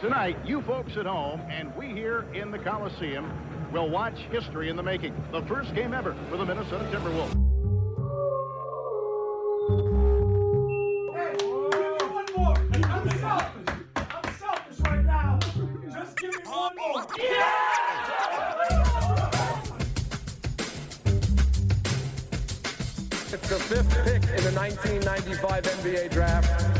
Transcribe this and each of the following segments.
Tonight, you folks at home and we here in the Coliseum will watch history in the making. The first game ever for the Minnesota Timberwolves. Hey, one more. I'm selfish. I'm selfish right now. Just give me one more. It's the fifth pick in the 1995 NBA draft.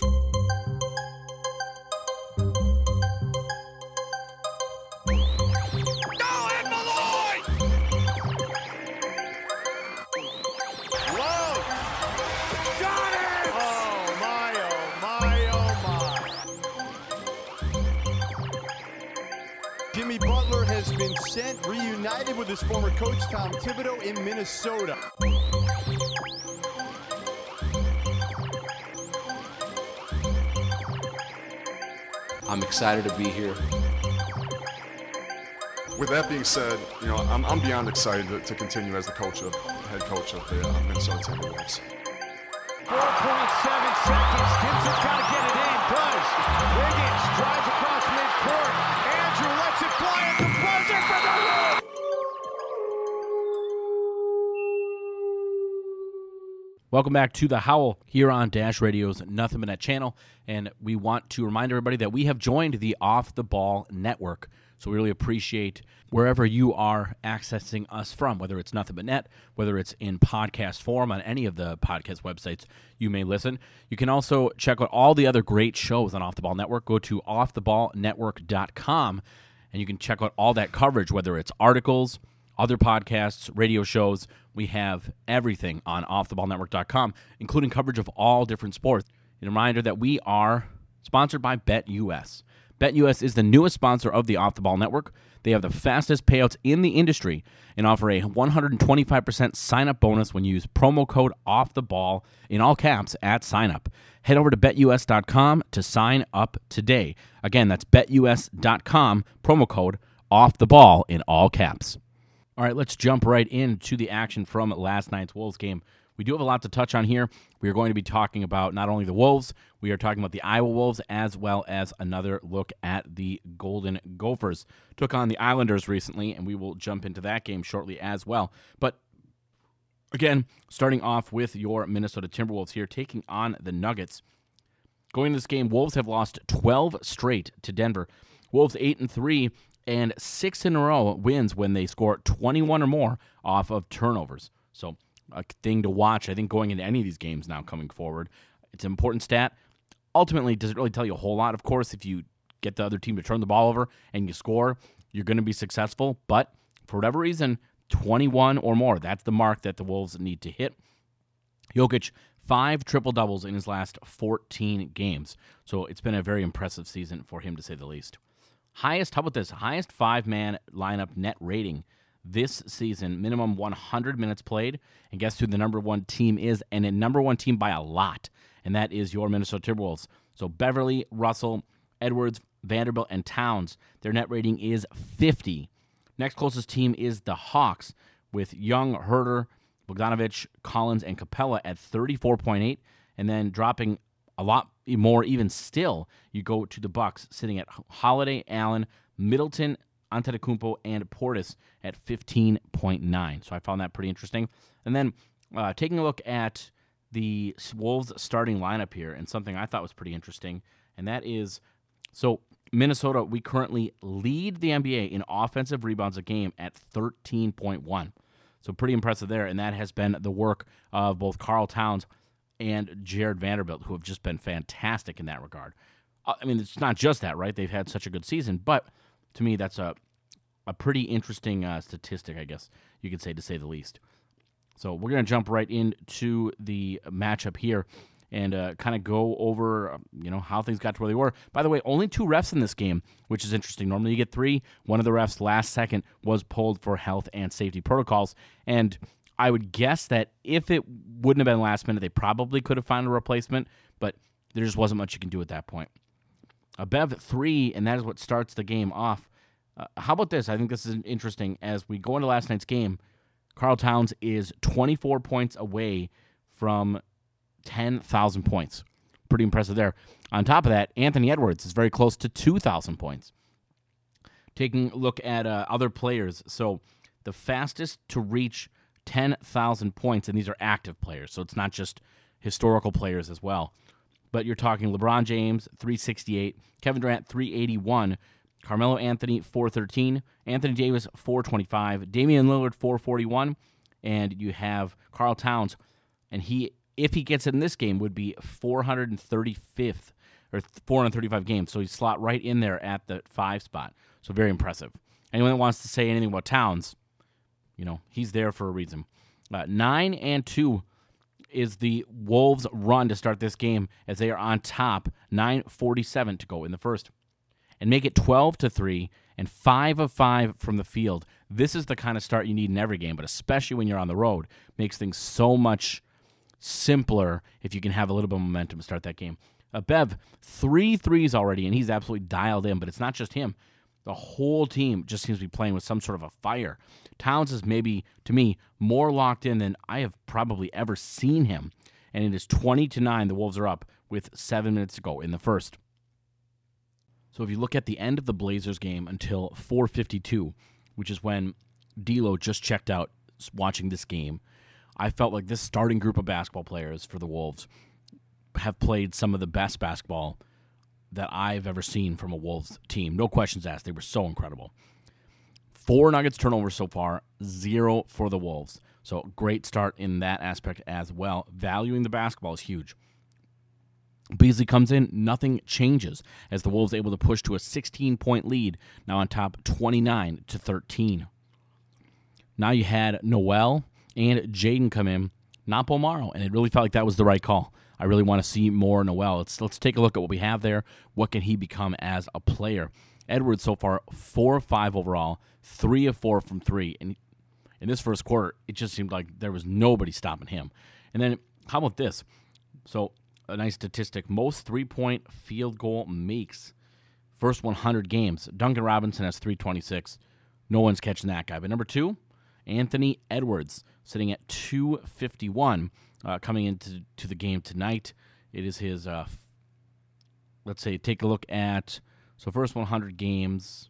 Minnesota. I'm excited to be here. With that being said, you know, I'm, I'm beyond excited to, to continue as the coach of head coach of the uh, Minnesota Timberwolves. 4.7 seconds. Gibson's got to get it in. Does. Wiggins drives Welcome back to the Howl here on Dash Radio's Nothing But Net channel. And we want to remind everybody that we have joined the Off the Ball Network. So we really appreciate wherever you are accessing us from, whether it's Nothing But Net, whether it's in podcast form on any of the podcast websites you may listen. You can also check out all the other great shows on Off the Ball Network. Go to offtheballnetwork.com and you can check out all that coverage, whether it's articles, other podcasts, radio shows. We have everything on offtheballnetwork.com, including coverage of all different sports. And a reminder that we are sponsored by BetUS. BetUS is the newest sponsor of the Off the Ball Network. They have the fastest payouts in the industry and offer a 125% sign up bonus when you use promo code Off the Ball in all caps at sign up. Head over to betus.com to sign up today. Again, that's betus.com, promo code Off the Ball in all caps. All right, let's jump right into the action from last night's Wolves game. We do have a lot to touch on here. We are going to be talking about not only the Wolves, we are talking about the Iowa Wolves, as well as another look at the Golden Gophers. Took on the Islanders recently, and we will jump into that game shortly as well. But again, starting off with your Minnesota Timberwolves here, taking on the Nuggets. Going into this game, Wolves have lost 12 straight to Denver. Wolves 8 and 3 and 6 in a row wins when they score 21 or more off of turnovers. So, a thing to watch, I think, going into any of these games now coming forward. It's an important stat. Ultimately, does it really tell you a whole lot? Of course, if you get the other team to turn the ball over and you score, you're going to be successful. But for whatever reason, 21 or more, that's the mark that the Wolves need to hit. Jokic, five triple doubles in his last 14 games. So it's been a very impressive season for him, to say the least. Highest, how about this? Highest five man lineup net rating this season, minimum 100 minutes played. And guess who the number one team is? And a number one team by a lot. And that is your Minnesota Timberwolves. So Beverly, Russell, Edwards, Vanderbilt, and Towns, their net rating is 50. Next closest team is the Hawks with Young, Huerter, Bogdanovic, Collins, and Capela at 34.8. And then dropping a lot more even still, you go to the Bucks sitting at Holiday, Allen, Middleton, Antetokounmpo, and Portis at 15.9. So I found that pretty interesting. And then uh, taking a look at the Wolves starting lineup here, and something I thought was pretty interesting, and that is so Minnesota, we currently lead the NBA in offensive rebounds a game at 13.1. So pretty impressive there, and that has been the work of both Karl Towns and Jared Vanderbilt, who have just been fantastic in that regard. Uh, I mean, it's not just that, right? They've had such a good season, but to me, that's a a pretty interesting uh, statistic, I guess you could say, to say the least. So we're to jump right into the matchup here and uh, kind of go over, uh, you know, how things got to where they were. By the way, only two refs in this game, which is interesting. Normally you get three. One of the refs last second was pulled for health and safety protocols, and I would guess that if it wouldn't have been last minute, they probably could have found a replacement, but there just wasn't much you can do at that point. A Bev at three, and that is what starts the game off. Uh, how about this? I think this is interesting. As we go into last night's game, Karl Towns is 24 points away from 10,000 points. Pretty impressive there. On top of that, Anthony Edwards is very close to 2,000 points. Taking a look at uh, other players. So the fastest to reach 10,000 points, and these are active players, so it's not just historical players as well. But you're talking LeBron James, 368, Kevin Durant, 381, Carmelo Anthony, 413, Anthony Davis, 425, Damian Lillard, 441, and you have Karl Towns, and he, if he gets in this game, would be 435th or 435 games. So he's slot right in there at the five spot. So very impressive. Anyone that wants to say anything about Towns, you know, he's there for a reason. Uh, nine and two is the Wolves' run to start this game as they are on top, 9:47 to go in the first, and make it 12 to three and five of five from the field. This is the kind of start you need in every game, but especially when you're on the road, makes things so much simpler if you can have a little bit of momentum to start that game. Uh, Bev, three threes already, and he's absolutely dialed in. But it's not just him. The whole team just seems to be playing with some sort of a fire. Towns is maybe, to me, more locked in than I have probably ever seen him. And it is 20 to 9. The Wolves are up with seven minutes to go in the first. So if you look at the end of the Blazers game until 452, which is when D'Lo just checked out watching this game, I felt like this starting group of basketball players for the Wolves have played some of the best basketball that I've ever seen from a Wolves team. No questions asked. They were so incredible. Four Nuggets turnovers so far, zero for the Wolves. So great start in that aspect as well. Valuing the basketball is huge. Beasley comes in, nothing changes as the Wolves able to push to a 16 point lead, now on top 29 to 13. Now you had Nowell and Jaden come in, not Bolmaro, and it really felt like that was the right call. I really want to see more Nowell. Let's let's take a look at what we have there. What can he become as a player? Edwards so far four of five overall, three of four from three, and in this first quarter, it just seemed like there was nobody stopping him. And then how about this? So a nice statistic: most three-point field goal makes first 100 games. Duncan Robinson has 326. No one's catching that guy. But number two, Anthony Edwards sitting at 251 uh, coming into to the game tonight. It is his. Uh, let's say take a look at so first 100 games.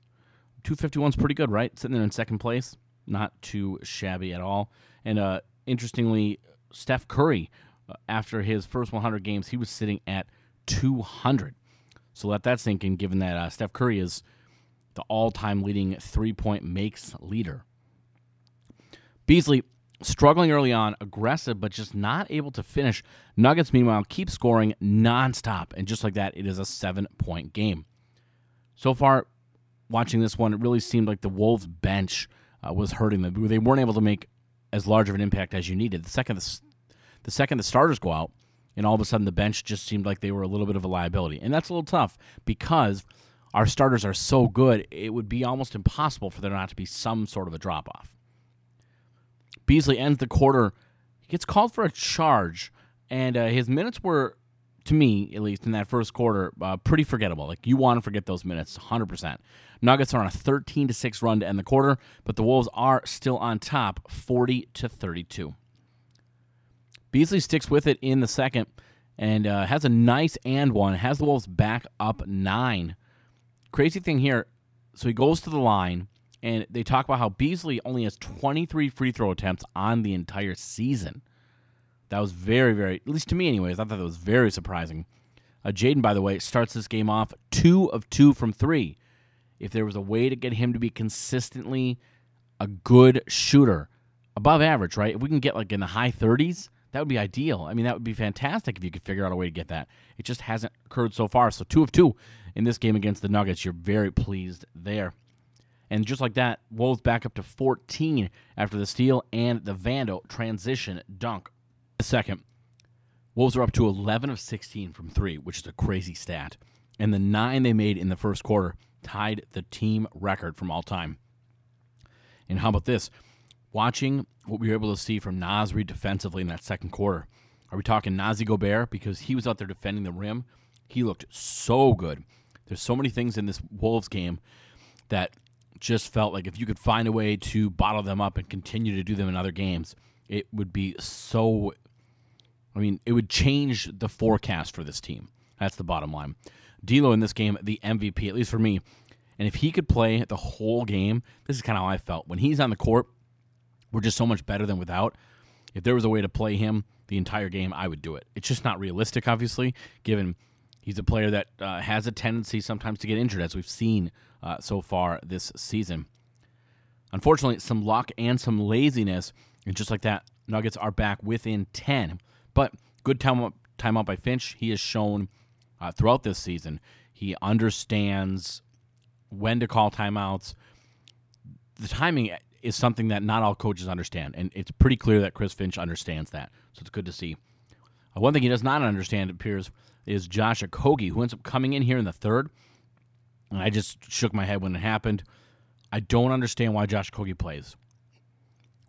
251 is pretty good, right? Sitting there in second place, not too shabby at all. And uh, interestingly, Steph Curry, uh, after his first 100 games, he was sitting at 200. So let that sink in, given that uh, Steph Curry is the all-time leading three-point makes leader. Beasley struggling early on, aggressive, but just not able to finish. Nuggets, meanwhile, keep scoring nonstop. And just like that, it is a seven point game. So far, watching this one, it really seemed like the Wolves bench uh, was hurting them. They weren't able to make as large of an impact as you needed. The second the, the second the starters go out, and all of a sudden the bench just seemed like they were a little bit of a liability. And that's a little tough because our starters are so good, it would be almost impossible for there not to be some sort of a drop off. Beasley ends the quarter. He gets called for a charge, and uh, his minutes were, to me at least, in that first quarter, uh, pretty forgettable. Like you want to forget those minutes, hundred percent. Nuggets are on a thirteen to six run to end the quarter, but the Wolves are still on top, forty to thirty-two. Beasley sticks with it in the second and uh, has a nice and one. Has the Wolves back up nine. Crazy thing here. So he goes to the line and they talk about how Beasley only has 23 free throw attempts on the entire season. That was very, very, at least to me, anyways. I thought that was very surprising. Uh, Jaden, by the way, starts this game off two of two from three. If there was a way to get him to be consistently a good shooter, above average, right? If we can get like in the high 30s, that would be ideal. I mean, that would be fantastic if you could figure out a way to get that. It just hasn't occurred so far. So two of two in this game against the Nuggets. You're very pleased there. And just like that, Wolves back up to 14 after the steal and the Vando transition dunk. The second, Wolves are up to 11 of 16 from three, which is a crazy stat. And the nine they made in the first quarter tied the team record from all time. And how about this? watching what we were able to see from Naz Reid defensively in that second quarter. Are we talking Nazi Gobert? Because he was out there defending the rim. He looked so good. There's so many things in this Wolves game that just felt like if you could find a way to bottle them up and continue to do them in other games, it would be so. I mean, it would change the forecast for this team. That's the bottom line. D'Lo in this game, the MVP, at least for me. And if he could play the whole game, this is kind of how I felt. When he's on the court, we're just so much better than without. If there was a way to play him the entire game, I would do it. It's just not realistic, obviously, given he's a player that uh, has a tendency sometimes to get injured, as we've seen uh, so far this season. Unfortunately, some luck and some laziness, and just like that, Nuggets are back within 10. But good time time timeout by Finch. He has shown uh, throughout this season he understands when to call timeouts. The timing is something that not all coaches understand, and it's pretty clear that Chris Finch understands that. So it's good to see. Uh, one thing he does not understand, it appears, is Josh Okogie, who ends up coming in here in the third. And I just shook my head when it happened. I don't understand why Josh Okogie plays.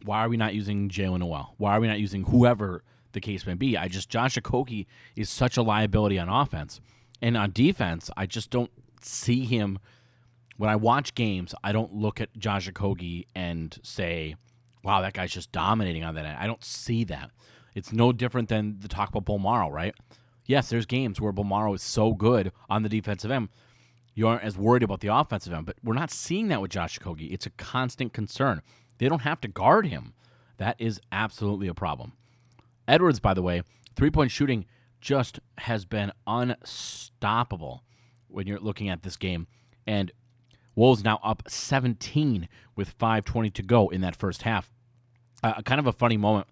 Why are we not using Jaylen Nowell? Why are we not using whoever the case may be? I just Josh Okogie is such a liability on offense, and on defense, I just don't see him. When I watch games, I don't look at Josh Okogie and say, "Wow, that guy's just dominating on that end." I don't see that. It's no different than the talk about Bolmaro, right? Yes, there's games where Bolmaro is so good on the defensive end, you aren't as worried about the offensive end. But we're not seeing that with Josh Okogie. It's a constant concern. They don't have to guard him. That is absolutely a problem. Edwards, by the way, three point shooting just has been unstoppable when you're looking at this game. And Wolves now up 17 with 5.20 to go in that first half. Uh, kind of a funny moment.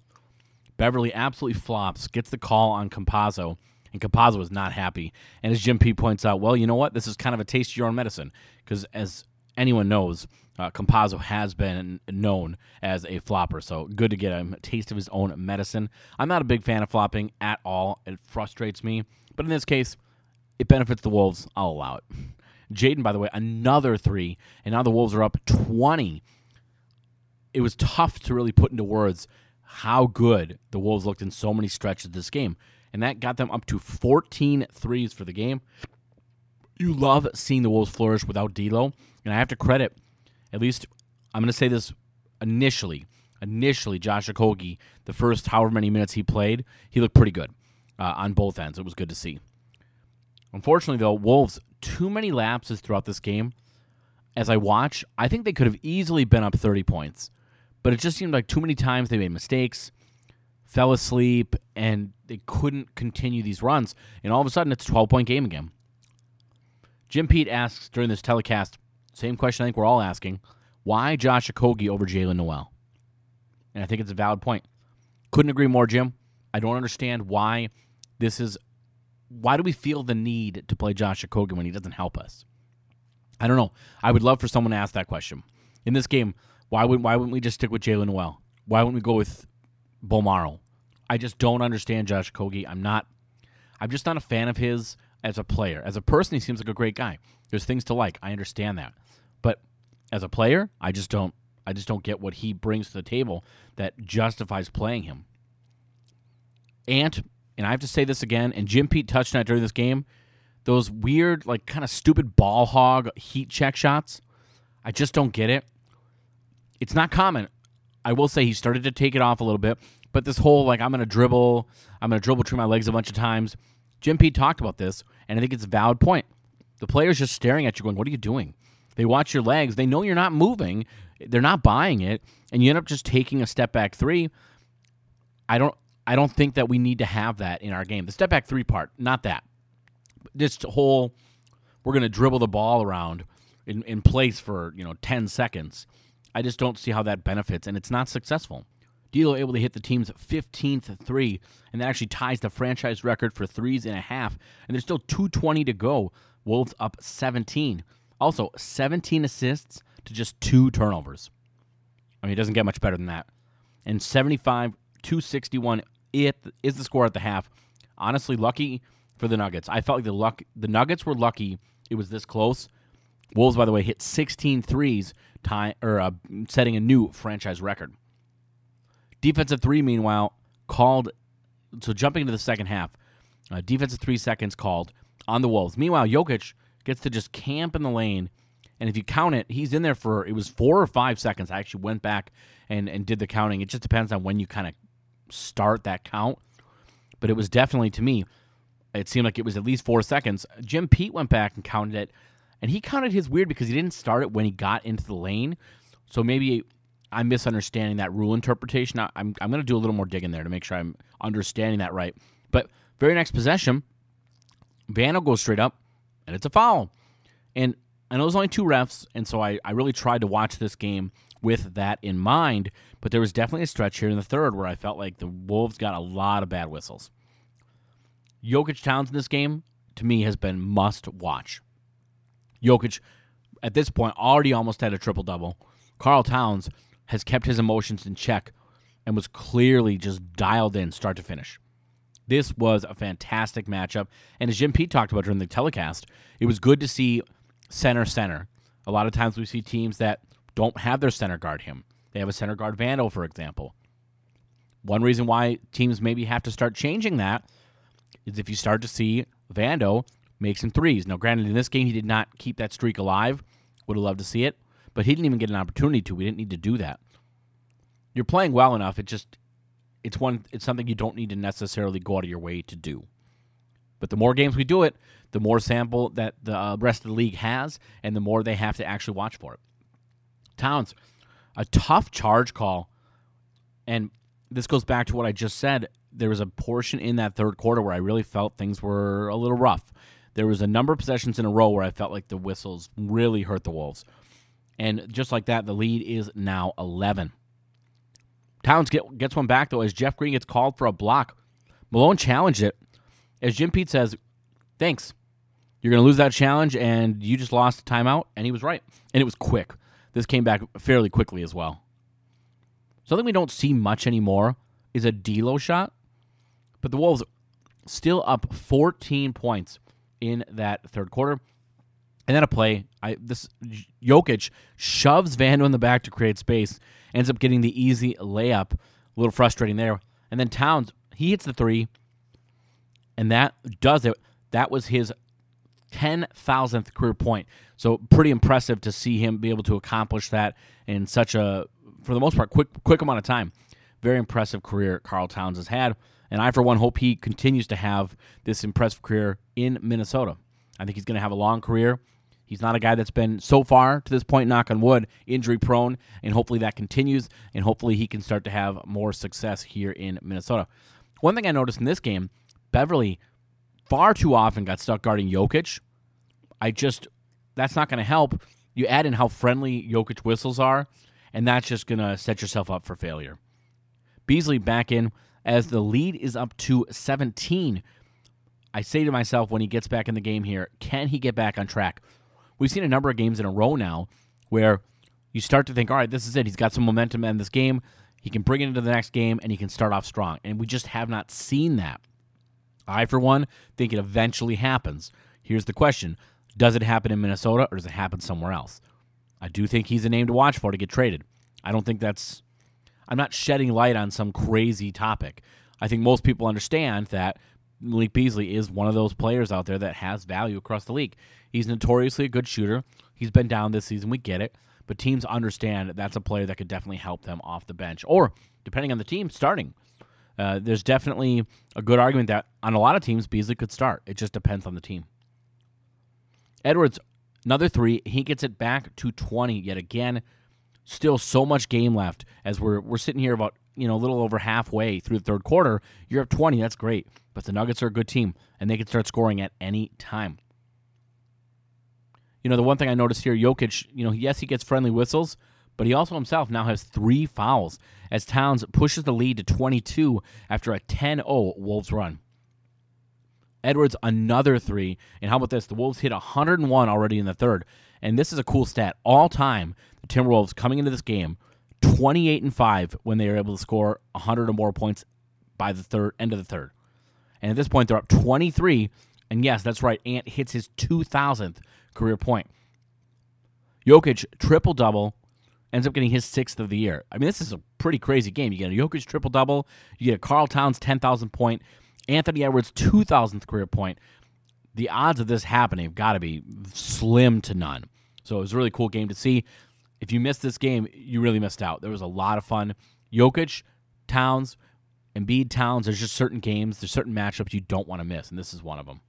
Beverly absolutely flops, gets the call on Campazzo, and Campazzo was not happy. And as Jim Pete points out, well, you know what? This is kind of a taste of your own medicine because as anyone knows, uh, Campazzo has been known as a flopper. So good to get him a taste of his own medicine. I'm not a big fan of flopping at all. It frustrates me. But in this case, it benefits the Wolves. I'll allow it. Jaden, by the way, another three, and now the Wolves are up 20. It was tough to really put into words how good the Wolves looked in so many stretches of this game. And that got them up to 14 threes for the game. You love seeing the Wolves flourish without D'Lo, and I have to credit, at least I'm going to say this initially. Initially, Josh Okogie, the first however many minutes he played, he looked pretty good uh, on both ends. It was good to see. Unfortunately, though, Wolves too many lapses throughout this game. As I watch, I think they could have easily been up 30 points, but it just seemed like too many times they made mistakes, fell asleep, and they couldn't continue these runs. And all of a sudden, it's a 12 point game again. Jim Pete asks during this telecast, same question I think we're all asking why Josh Okogie over Jaylen Nowell? And I think it's a valid point. Couldn't agree more, Jim. I don't understand why this is. Why do we feel the need to play Josh Okogie when he doesn't help us? I don't know. I would love for someone to ask that question. In this game, why would why wouldn't we just stick with Jaylen Nowell? Why wouldn't we go with Bolmaro? I just don't understand Josh Okogie. I'm not. I'm just not a fan of his as a player. As a person, he seems like a great guy. There's things to like. I understand that, but as a player, I just don't. I just don't get what he brings to the table that justifies playing him. Ant, and I have to say this again, and Jim Pete touched on it during this game. Those weird, like kind of stupid ball hog heat check shots. I just don't get it. It's not common. I will say he started to take it off a little bit, but this whole like I'm gonna dribble, I'm gonna dribble between my legs a bunch of times. Jim Pete talked about this, and I think it's a valid point. The player's just staring at you, going, "What are you doing?" They watch your legs. They know you're not moving. They're not buying it, and you end up just taking a step back three. I don't. I don't think that we need to have that in our game. The step back three part, not that. This whole, we're going to dribble the ball around in, in place for you know ten seconds. I just don't see how that benefits, and it's not successful. D'Lo able to hit the team's 15th three, and that actually ties the franchise record for threes and a half. And there's still 220 to go. Wolves up 17. Also, 17 assists to just two turnovers. I mean, it doesn't get much better than that. And 75 261 it is the score at the half. Honestly, lucky for the Nuggets. I felt like the luck the Nuggets were lucky it was this close. Wolves, by the way, hit 16 threes, tie, or uh, setting a new franchise record. Defensive three, meanwhile, called. So jumping into the second half, uh, defensive three seconds called on the Wolves. Meanwhile, Jokic gets to just camp in the lane, and if you count it, he's in there for it was four or five seconds. I actually went back and and did the counting. It just depends on when you kind of start that count, but it was definitely to me. It seemed like it was at least four seconds. Jim Pete went back and counted it, and he counted his weird because he didn't start it when he got into the lane. So maybe I'm misunderstanding that rule interpretation. I, I'm I'm going to do a little more digging there to make sure I'm understanding that right. But very next possession, Vando goes straight up, and it's a foul. And I know there's only two refs, and so I, I really tried to watch this game with that in mind. But there was definitely a stretch here in the third where I felt like the Wolves got a lot of bad whistles. Jokic Towns in this game, to me, has been must watch. Jokic, at this point, already almost had a triple double. Karl Towns has kept his emotions in check and was clearly just dialed in start to finish. This was a fantastic matchup. And as Jim Pete talked about during the telecast, it was good to see center center. A lot of times we see teams that don't have their center guard him. They have a center guard Vando, for example. One reason why teams maybe have to start changing that is if you start to see Vando make some threes. Now, granted, in this game, he did not keep that streak alive. Would have loved to see it, but he didn't even get an opportunity to. We didn't need to do that. You're playing well enough. It just it's one it's something you don't need to necessarily go out of your way to do. But the more games we do it, the more sample that the uh, rest of the league has, and the more they have to actually watch for it. Towns, a tough charge call, and this goes back to what I just said. There was a portion in that third quarter where I really felt things were a little rough. There was a number of possessions in a row where I felt like the whistles really hurt the Wolves. And just like that, the lead is now 11. Towns get, gets one back, though, as Jeff Green gets called for a block. Malone challenged it. As Jim Pete says, thanks. You're going to lose that challenge, and you just lost a timeout. And he was right. And it was quick. This came back fairly quickly as well. Something we don't see much anymore is a D'Lo shot, but the Wolves still up 14 points in that third quarter. And then a play, I this Jokic shoves Vando in the back to create space, ends up getting the easy layup. A little frustrating there. And then Towns, he hits the three, and that does it. That was his 10,000th career point. So pretty impressive to see him be able to accomplish that in such a, for the most part, quick quick amount of time. Very impressive career Karl Towns has had, and I for one hope he continues to have this impressive career in Minnesota. I think he's going to have a long career. He's not a guy that's been so far to this point, knock on wood, injury prone, and hopefully that continues, and hopefully he can start to have more success here in Minnesota. One thing I noticed in this game, Beverly far too often got stuck guarding Jokic. I just that's not going to help. You add in how friendly Jokic whistles are, and that's just going to set yourself up for failure. Beasley back in as the lead is up to 17. I say to myself when he gets back in the game here, can he get back on track? We've seen a number of games in a row now where you start to think, all right, this is it. He's got some momentum in this game. He can bring it into the next game and he can start off strong. And we just have not seen that. I, for one, think it eventually happens. Here's the question Does it happen in Minnesota or does it happen somewhere else? I do think he's a name to watch for to get traded. I don't think that's. I'm not shedding light on some crazy topic. I think most people understand that Malik Beasley is one of those players out there that has value across the league. He's notoriously a good shooter. He's been down this season. We get it. But teams understand that that's a player that could definitely help them off the bench or, depending on the team, starting. Uh, there's definitely a good argument that on a lot of teams, Beasley could start. It just depends on the team. Edwards, another three. He gets it back to 20 yet again. Still so much game left as we're we're sitting here about you know a little over halfway through the third quarter. You're up 20. That's great. But the Nuggets are a good team and they can start scoring at any time. You know, the one thing I noticed here, Jokic, you know, yes, he gets friendly whistles, but he also himself now has three fouls as Towns pushes the lead to 22 after a 10 0 Wolves run. Edwards, another three. And how about this? The Wolves hit 101 already in the third. And this is a cool stat. All time, the Timberwolves coming into this game, 28 and 5 when they were able to score 100 or more points by the third end of the third. And at this point, they're up 23. And yes, that's right. Ant hits his 2,000th career point. Jokic, triple double, ends up getting his sixth of the year. I mean, this is a pretty crazy game. You get a Jokic triple double, you get a Karl Towns 10,000 point, Anthony Edwards 2,000th career point. The odds of this happening have got to be slim to none. So it was a really cool game to see. If you missed this game, you really missed out. There was a lot of fun. Jokic, Towns, Embiid, Towns, there's just certain games, there's certain matchups you don't want to miss, and this is one of them.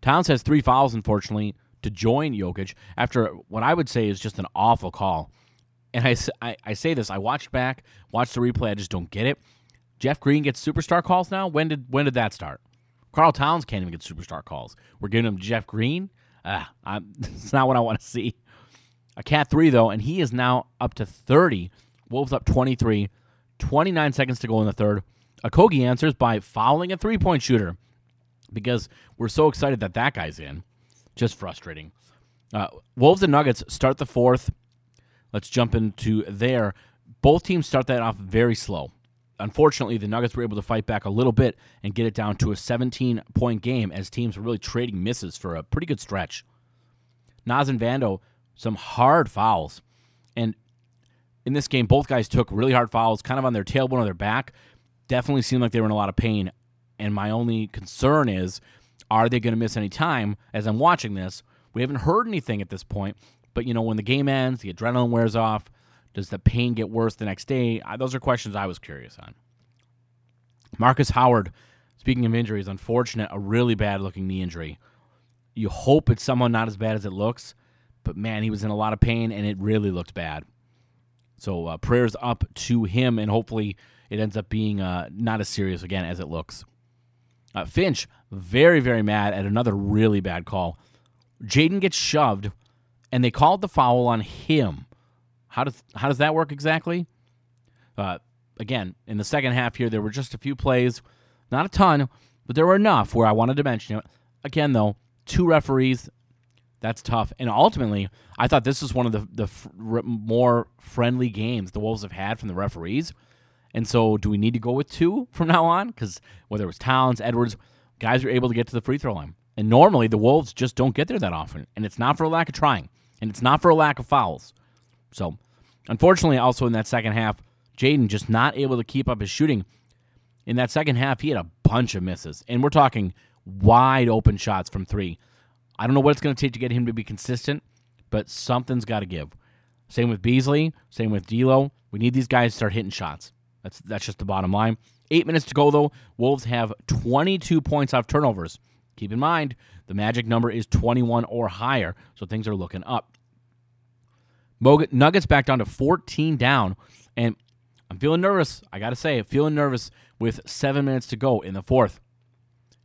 Towns has three fouls, unfortunately, to join Jokic after what I would say is just an awful call. And I, I, I say this, I watched back, watched the replay, I just don't get it. Jeff Green gets superstar calls now. When did when did that start? Karl Towns can't even get superstar calls. We're giving him Jeff Green. Ah, I'm, it's not what I want to see. A cat three though, and he is now up to thirty. Wolves up 23, 29 seconds to go in the third. Okogie answers by fouling a three point shooter because we're so excited that that guy's in. Just frustrating. Uh, Wolves and Nuggets start the fourth. Let's jump into there. Both teams start that off very slow. Unfortunately, the Nuggets were able to fight back a little bit and get it down to a 17 point game as teams were really trading misses for a pretty good stretch. Naz and Vando, some hard fouls. And in this game, both guys took really hard fouls, kind of on their tailbone or their back. Definitely seemed like they were in a lot of pain. And my only concern is are they going to miss any time as I'm watching this? We haven't heard anything at this point, but you know, when the game ends, the adrenaline wears off. Does the pain get worse the next day? Those are questions I was curious on. Marcus Howard, speaking of injuries, unfortunate, a really bad looking knee injury. You hope it's someone not as bad as it looks, but man, he was in a lot of pain and it really looked bad. So uh, prayers up to him, and hopefully it ends up being uh, not as serious again as it looks. Uh, Finch, very, very mad at another really bad call. Jaden gets shoved, and they called the foul on him. How does how does that work exactly? Uh, again, in the second half here, there were just a few plays, not a ton, but there were enough where I wanted to mention it. Again, though, two referees, that's tough. And ultimately, I thought this was one of the the f- more friendly games the Wolves have had from the referees. And so, do we need to go with two from now on? Because whether it was Towns, Edwards, guys are able to get to the free throw line. And normally, the Wolves just don't get there that often. And it's not for a lack of trying, and it's not for a lack of fouls. So, unfortunately, also in that second half, Jaden just not able to keep up his shooting. In that second half, he had a bunch of misses, and we're talking wide open shots from three. I don't know what it's going to take to get him to be consistent, but something's got to give. Same with Beasley, same with D'Lo. We need these guys to start hitting shots. That's that's just the bottom line. Eight minutes to go though. Wolves have 22 points off turnovers. Keep in mind the magic number is 21 or higher, so things are looking up. Nuggets back down to 14 down, and I'm feeling nervous. I got to say, feeling nervous with seven minutes to go in the fourth.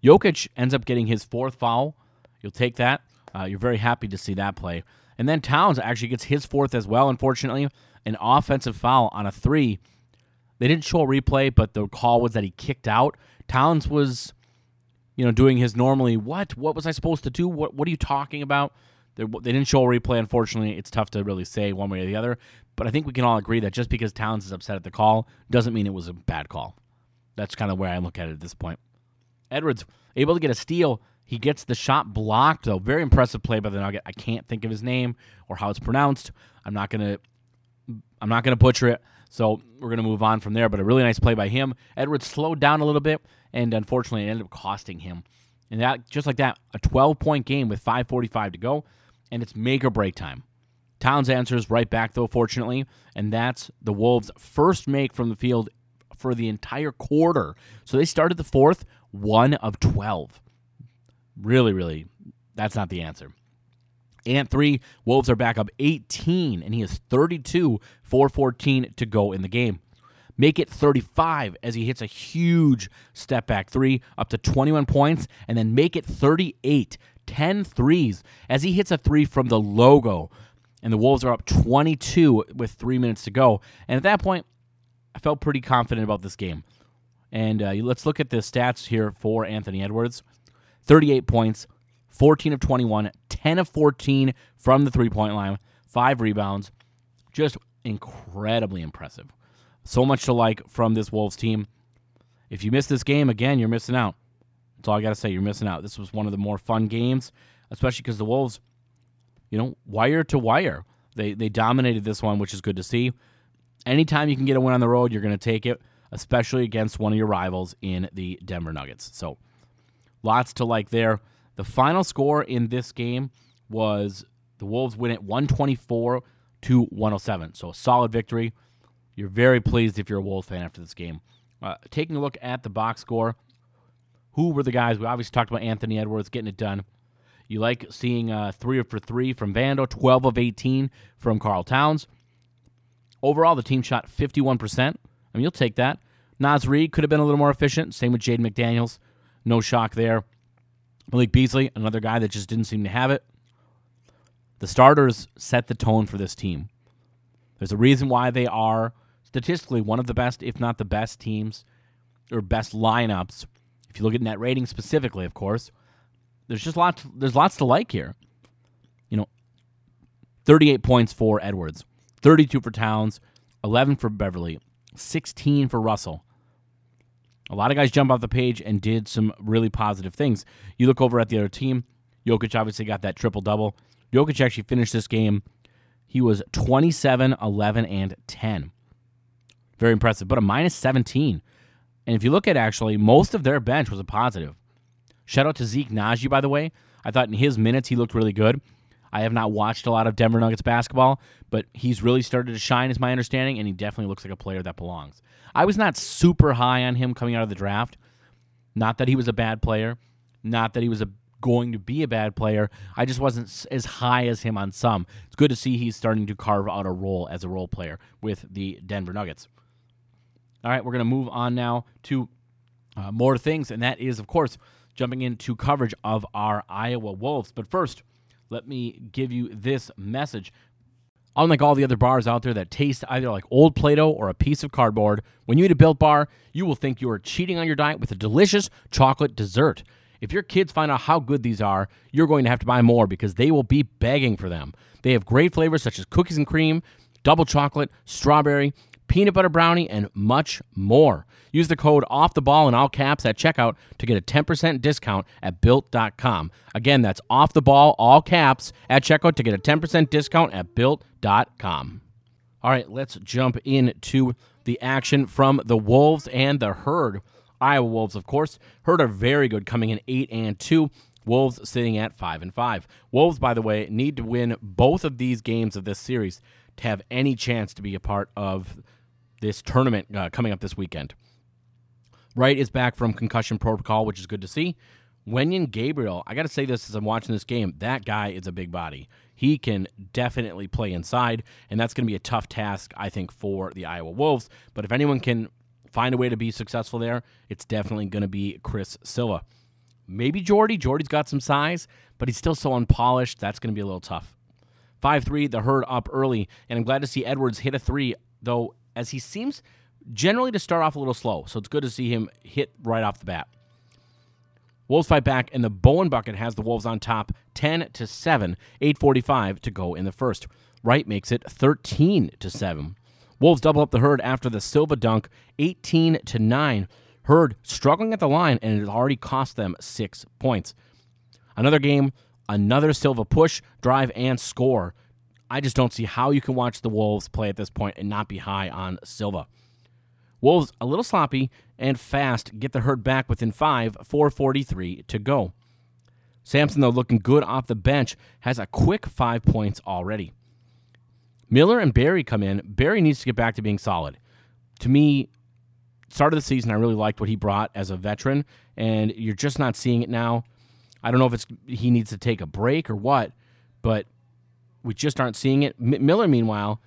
Jokic ends up getting his fourth foul. You'll take that. Uh, you're very happy to see that play. And then Towns actually gets his fourth as well, unfortunately. An offensive foul on a three. They didn't show a replay, but the call was that he kicked out. Towns was, you know, doing his normally, what? What was I supposed to do? What, what are you talking about? They, didn't show a replay, unfortunately. It's tough to really say one way or the other. But I think we can all agree that just because Towns is upset at the call doesn't mean it was a bad call. That's kind of where I look at it at this point. Edwards able to get a steal. He gets the shot blocked though. Very impressive play by the Nugget. I can't think of his name or how it's pronounced. I'm not gonna I'm not gonna butcher it. So we're gonna move on from there. But a really nice play by him. Edwards slowed down a little bit, and unfortunately, it ended up costing him. And that just like that, a 12 point game with 5:45 to go and it's make or break time. Towns answers right back, though, fortunately, and that's the Wolves' first make from the field for the entire quarter. So they started the fourth, one of 12. Really, really, that's not the answer. And three, Wolves are back up 18, and he is 32, 414 to go in the game. Make it 35 as he hits a huge step back three up to 21 points, and then make it 38 10 threes as he hits a three from the logo. And the Wolves are up 22 with three minutes to go. And at that point, I felt pretty confident about this game. And uh, let's look at the stats here for Anthony Edwards 38 points, 14 of 21, 10 of 14 from the three point line, five rebounds. Just incredibly impressive. So much to like from this Wolves team. If you miss this game, again, you're missing out. That's all I got to say. You're missing out. This was one of the more fun games, especially because the Wolves, you know, wire to wire. They they dominated this one, which is good to see. Anytime you can get a win on the road, you're going to take it, especially against one of your rivals in the Denver Nuggets. So, lots to like there. The final score in this game was the Wolves win it 124 to 107. So, a solid victory. You're very pleased if you're a Wolves fan after this game. Uh, taking a look at the box score, who were the guys? We obviously talked about Anthony Edwards getting it done. You like seeing uh, three for three from Vando, 12 of 18 from Karl Towns. Overall, the team shot 51%. I mean, you'll take that. Naz Reid could have been a little more efficient. Same with Jaden McDaniels. No shock there. Malik Beasley, another guy that just didn't seem to have it. The starters set the tone for this team. There's a reason why they are statistically one of the best, if not the best teams or best lineups. If you look at net rating specifically, of course, there's just lots. There's lots to like here. You know, 38 points for Edwards, 32 for Towns, 11 for Beverly, 16 for Russell. A lot of guys jump off the page and did some really positive things. You look over at the other team. Jokic obviously got that triple double. Jokic actually finished this game. He was 27, 11, and 10. Very impressive, but a minus 17. And if you look at actually, most of their bench was a positive. Shout out to Zeke Nnaji, by the way. I thought in his minutes he looked really good. I have not watched a lot of Denver Nuggets basketball, but he's really started to shine, is my understanding, and he definitely looks like a player that belongs. I was not super high on him coming out of the draft. Not that he was a bad player, not that he was a, going to be a bad player. I just wasn't as high as him on some. It's good to see he's starting to carve out a role as a role player with the Denver Nuggets. All right, we're going to move on now to uh, more things, and that is, of course, jumping into coverage of our Iowa Wolves. But first, let me give you this message. Unlike all the other bars out there that taste either like old Play Doh or a piece of cardboard, when you eat a built bar, you will think you are cheating on your diet with a delicious chocolate dessert. If your kids find out how good these are, you're going to have to buy more because they will be begging for them. They have great flavors such as cookies and cream, double chocolate, strawberry, peanut butter brownie, and much more. Use the code off the ball in all caps at checkout to get a 10% discount at built.com. Again, that's off the ball, all caps at checkout to get a 10% discount at built.com. All right, let's jump into the action from the Wolves and the Herd. Iowa Wolves, of course. Herd are very good, coming in 8 and 2. Wolves sitting at 5 and 5. Wolves, by the way, need to win both of these games of this series to have any chance to be a part of this tournament uh, coming up this weekend. Wright is back from concussion protocol, which is good to see. Wenyen Gabriel, I got to say this as I'm watching this game, that guy is a big body. He can definitely play inside, and that's going to be a tough task, I think, for the Iowa Wolves. But if anyone can find a way to be successful there, it's definitely going to be Chris Silva. Maybe Jordy. Jordy's got some size, but he's still so unpolished. That's going to be a little tough. 5 3, the herd up early, and I'm glad to see Edwards hit a three, though, as he seems generally to start off a little slow. So it's good to see him hit right off the bat. Wolves fight back, and the Bowen bucket has the Wolves on top 10 to 7, 845 to go in the first. Wright makes it 13 to 7. Wolves double up the herd after the Silva dunk 18 to 9. Herd struggling at the line, and it already cost them six points. Another game, another Silva push, drive, and score. I just don't see how you can watch the Wolves play at this point and not be high on Silva. Wolves a little sloppy and fast get the herd back within five, 443 to go. Sampson, though, looking good off the bench, has a quick five points already. Miller and Barry come in. Barry needs to get back to being solid. To me, start of the season, I really liked what he brought as a veteran, and you're just not seeing it now. I don't know if it's he needs to take a break or what, but we just aren't seeing it. M- Miller, meanwhile,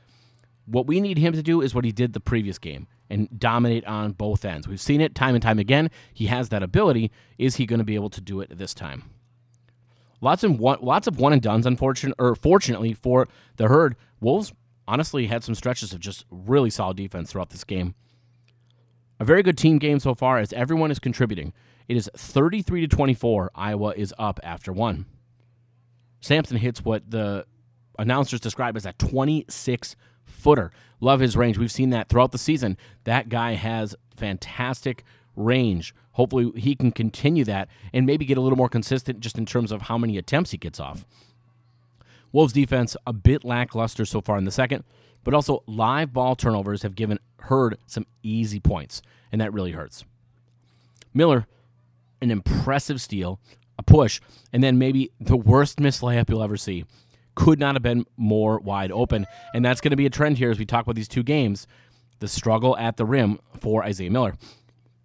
what we need him to do is what he did the previous game and dominate on both ends. We've seen it time and time again. He has that ability. Is he going to be able to do it this time? Lots of one, lots of one and duns. Unfortunately, or fortunately for the herd, Wolves honestly had some stretches of just really solid defense throughout this game. A very good team game so far as everyone is contributing. It is 33 to 24. Iowa is up after one. Sampson hits what the announcers describe as a 26 footer. Love his range. We've seen that throughout the season. That guy has fantastic range. Hopefully, he can continue that and maybe get a little more consistent just in terms of how many attempts he gets off. Wolves defense a bit lackluster so far in the second, but also live ball turnovers have given Herd some easy points, and that really hurts. Miller, an impressive steal, a push, and then maybe the worst missed layup you'll ever see. Could not have been more wide open, and that's going to be a trend here as we talk about these two games. The struggle at the rim for Isaiah Miller.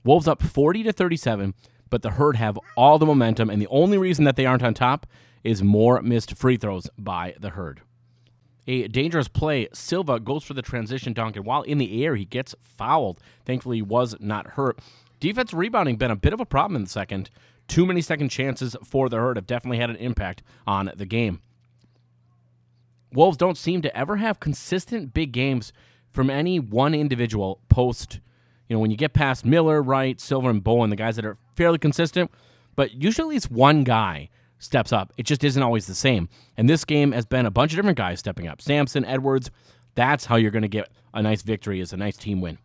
Wolves up 40 to 37, but the Herd have all the momentum, and the only reason that they aren't on top is more missed free throws by the Herd. A dangerous play. Silva goes for the transition dunk, and while in the air, he gets fouled. Thankfully, he was not hurt. Defense rebounding been a bit of a problem in the second. Too many second chances for the Herd have definitely had an impact on the game. Wolves don't seem to ever have consistent big games from any one individual post. You know, when you get past Miller, Wright, Silva, and Bowen, the guys that are fairly consistent, but usually it's one guy steps up. It just isn't always the same. And this game has been a bunch of different guys stepping up. Sampson, Edwards. That's how you're going to get a nice victory, is a nice team win.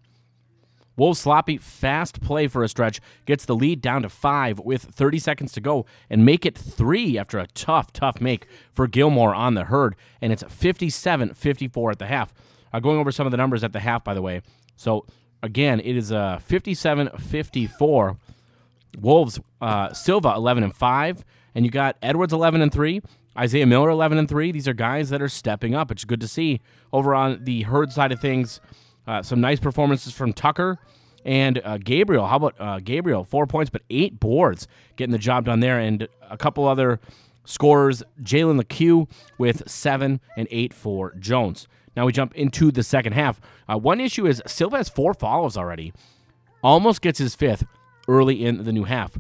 Wolves sloppy, fast play for a stretch gets the lead down to five with 30 seconds to go and make it three after a tough, tough make for Gilmore on the herd. And it's 57 54 at the half. Uh, going over some of the numbers at the half, by the way. So, again, it is a 57 54. Wolves, uh, Silva 11 and 5. And you got Edwards 11 and 3. Isaiah Miller 11 and 3. These are guys that are stepping up. It's good to see over on the herd side of things. Uh, some nice performances from Tucker and uh, Gabriel. How about uh, Gabriel? Four points, but eight boards, getting the job done there. And a couple other scorers. Jalen LeCue with seven and eight for Jones. Now we jump into the second half. Uh, one issue is Silva has four follows already. Almost gets his fifth early in the new half.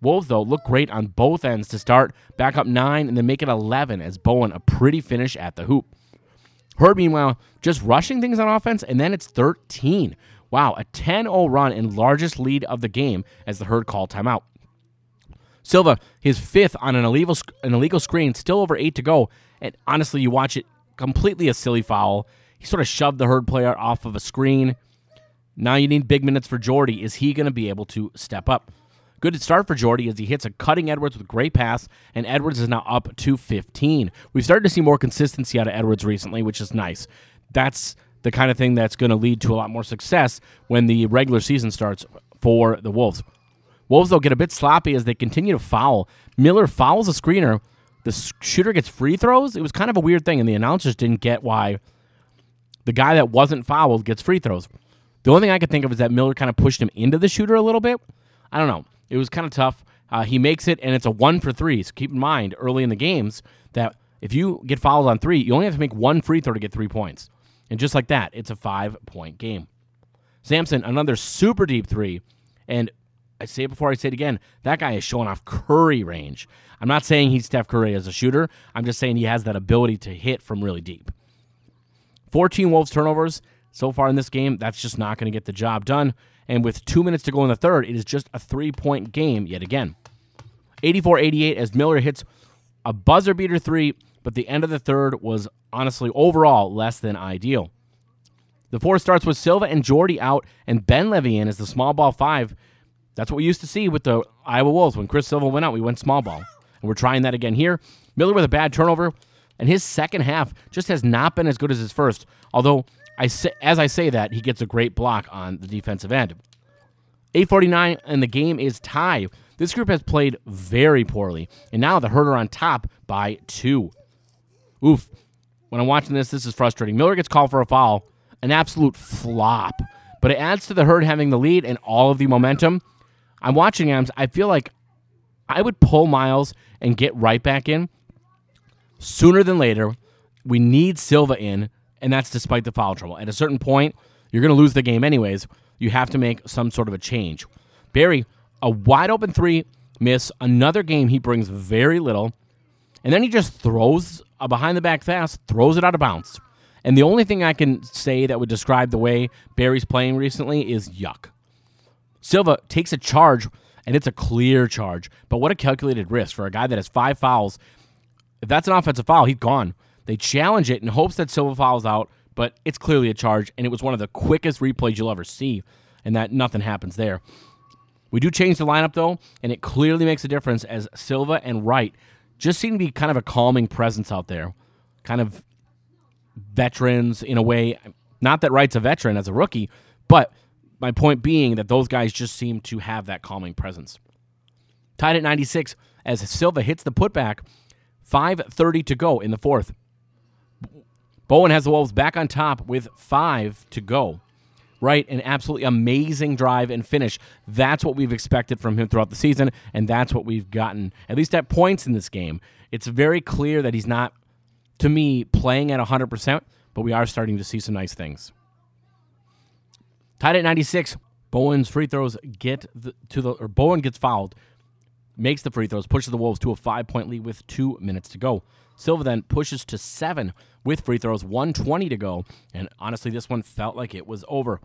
Wolves, though, look great on both ends to start, back up nine, and then make it 11 as Bowen a pretty finish at the hoop. Herd, meanwhile, just rushing things on offense, and then it's 13. Wow, a 10 0 run and largest lead of the game as the Herd called timeout. Silva, his fifth on an illegal, an illegal screen, still over eight to go. And honestly, you watch it completely a silly foul. He sort of shoved the Herd player off of a screen. Now you need big minutes for Jordy. Is he going to be able to step up? Good start for Jordy as he hits a cutting Edwards with a great pass, and Edwards is now up to 15. We've started to see more consistency out of Edwards recently, which is nice. That's the kind of thing that's going to lead to a lot more success when the regular season starts for the Wolves. Wolves, though, get a bit sloppy as they continue to foul. Miller fouls a screener. The shooter gets free throws. It was kind of a weird thing, and the announcers didn't get why the guy that wasn't fouled gets free throws. The only thing I could think of is that Miller kind of pushed him into the shooter a little bit. I don't know. It was kind of tough. Uh, he makes it, and it's a one for three. So keep in mind early in the games that if you get fouled on three, you only have to make one free throw to get three points. And just like that, it's a five point game. Sampson, another super deep three. And I say it before I say it again, that guy is showing off Curry range. I'm not saying he's Steph Curry as a shooter. I'm just saying he has that ability to hit from really deep. 14 Wolves turnovers so far in this game. That's just not going to get the job done. And with two minutes to go in the third, it is just a three point game yet again. 84 88 as Miller hits a buzzer beater three, but the end of the third was honestly overall less than ideal. The four starts with Silva and Jordy out, and Ben Levy in as the small ball five. That's what we used to see with the Iowa Wolves. When Chris Silva went out, we went small ball. And we're trying that again here. Miller with a bad turnover, and his second half just has not been as good as his first. Although I say, as I say that, he gets a great block on the defensive end. 849 and the game is tied. This group has played very poorly, and now the Herd are on top by two. Oof. When I'm watching this, this is frustrating. Miller gets called for a foul, an absolute flop, but it adds to the Herd having the lead and all of the momentum. I'm watching him. I feel like I would pull Miles and get right back in sooner than later. We need Silva in and that's despite the foul trouble. At a certain point, you're going to lose the game anyways. You have to make some sort of a change. Barry, a wide open three, miss. Another game he brings very little, and then he just throws a behind the back fast, throws it out of bounds. And the only thing I can say that would describe the way Barry's playing recently is yuck. Silva takes a charge, and it's a clear charge. But what a calculated risk for a guy that has five fouls. If that's an offensive foul, he's gone. They challenge it in hopes that Silva fouls out, but it's clearly a charge, and it was one of the quickest replays you'll ever see, and that nothing happens there. We do change the lineup though, and it clearly makes a difference as Silva and Wright just seem to be kind of a calming presence out there. kind of veterans in a way. Not that Wright's a veteran as a rookie, but my point being that those guys just seem to have that calming presence. Tied at 96 as Silva hits the putback, 5.30 to go in the fourth. Bowen has the Wolves back on top with five to go. Right, an absolutely amazing drive and finish. That's what we've expected from him throughout the season, and that's what we've gotten, at least at points in this game. It's very clear that he's not, to me, playing at 100%, but we are starting to see some nice things. Tied at 96, Bowen's free throws get the, to the, or Bowen gets fouled, makes the free throws, pushes the Wolves to a five point lead with two minutes to go. Silva then pushes to seven with free throws, 120 to go. And honestly, this one felt like it was over.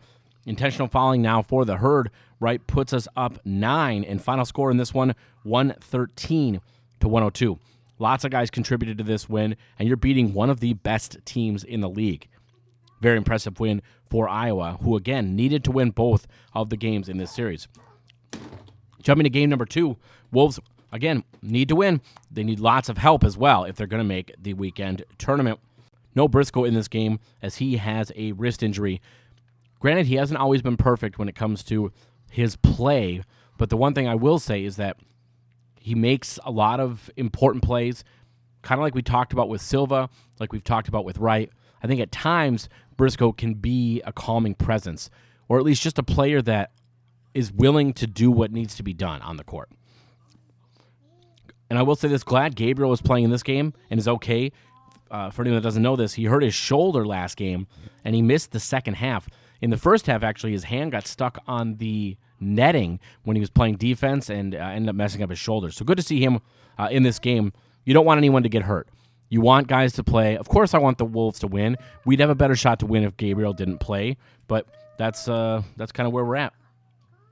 Intentional fouling now for the herd. Wright puts us up nine. And final score in this one, 113 to 102. Lots of guys contributed to this win, and you're beating one of the best teams in the league. Very impressive win for Iowa, who again needed to win both of the games in this series. Jumping to game number two, Wolves again need to win. They need lots of help as well if they're going to make the weekend tournament. No Briscoe in this game as he has a wrist injury. Granted, he hasn't always been perfect when it comes to his play, but the one thing I will say is that he makes a lot of important plays, kind of like we talked about with Silva, like we've talked about with Wright. I think at times Briscoe can be a calming presence, or at least just a player that is willing to do what needs to be done on the court. And I will say this glad Gabriel is playing in this game and is okay. Uh, for anyone that doesn't know this, he hurt his shoulder last game and he missed the second half. In the first half, actually, his hand got stuck on the netting when he was playing defense and uh, ended up messing up his shoulder. So good to see him uh, in this game. You don't want anyone to get hurt. You want guys to play. Of course, I want the Wolves to win. We'd have a better shot to win if Gabriel didn't play, but that's uh, that's kind of where we're at.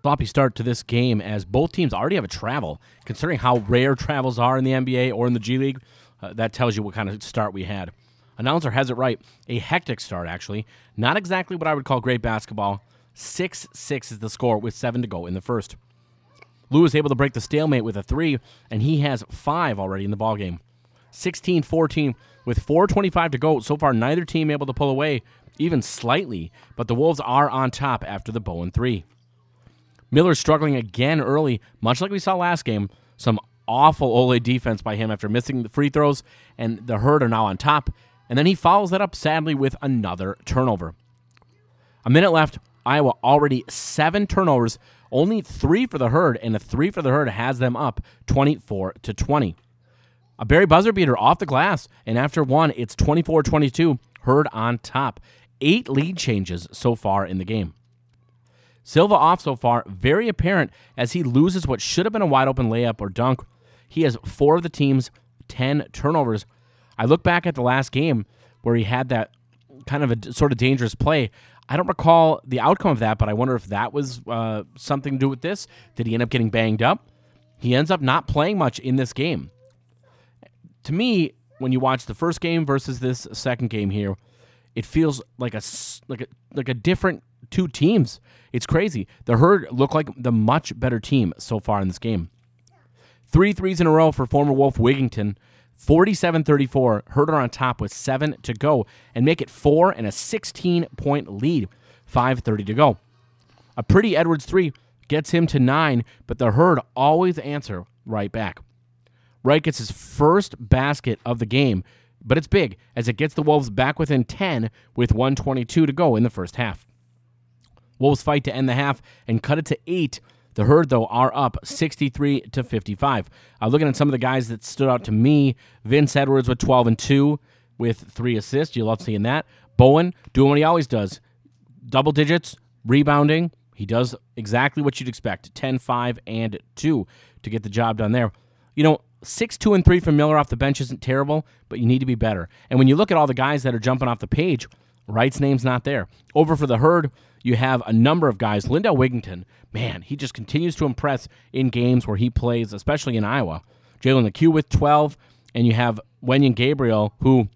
Sloppy start to this game as both teams already have a travel. Considering how rare travels are in the NBA or in the G League, uh, that tells you what kind of start we had. Announcer has it right. A hectic start, actually. Not exactly what I would call great basketball. 6 6 is the score with seven to go in the first. Lou is able to break the stalemate with a three, and he has five already in the ballgame. 16 14 with 4.25 to go. So far, neither team able to pull away, even slightly, but the Wolves are on top after the Bowen three. Miller struggling again early, much like we saw last game. Some awful Ole defense by him after missing the free throws, and the Herd are now on top. And then he follows that up sadly with another turnover. A minute left. Iowa already seven turnovers, only three for the Herd, and a three for the Herd has them up 24 to 20. A Barry buzzer beater off the glass, and after one, it's 24 22, Herd on top. Eight lead changes so far in the game. Silva off so far, very apparent as he loses what should have been a wide open layup or dunk. He has four of the team's 10 turnovers. I look back at the last game where he had that kind of a sort of dangerous play. I don't recall the outcome of that, but I wonder if that was uh, something to do with this. Did he end up getting banged up? He ends up not playing much in this game. To me, when you watch the first game versus this second game here, it feels like a like a like a different two teams. It's crazy. The Herd look like the much better team so far in this game. Three threes in a row for former Wolf Wigginton. 47-34. Herder on top with seven to go and make it four and a 16-point lead. 5.30 to go. A pretty Edwards three gets him to nine, but the Herd always answer right back. Wright gets his first basket of the game, but it's big as it gets the Wolves back within 10 with 122 to go in the first half. Wolves fight to end the half and cut it to eight. The Herd, though, are up 63 to 55. Uh, looking at some of the guys that stood out to me, Vince Edwards with 12 and 2 with three assists. You love seeing that. Bowen doing what he always does double digits, rebounding. He does exactly what you'd expect 10, 5, and 2 to get the job done there. You know, 6, 2, and 3 from Miller off the bench isn't terrible, but you need to be better. And when you look at all the guys that are jumping off the page, Wright's name's not there. Over for the Herd, you have a number of guys. Lindell Wigginton, man, he just continues to impress in games where he plays, especially in Iowa. Jalen McHugh with 12, and you have Wenyen Gabriel, who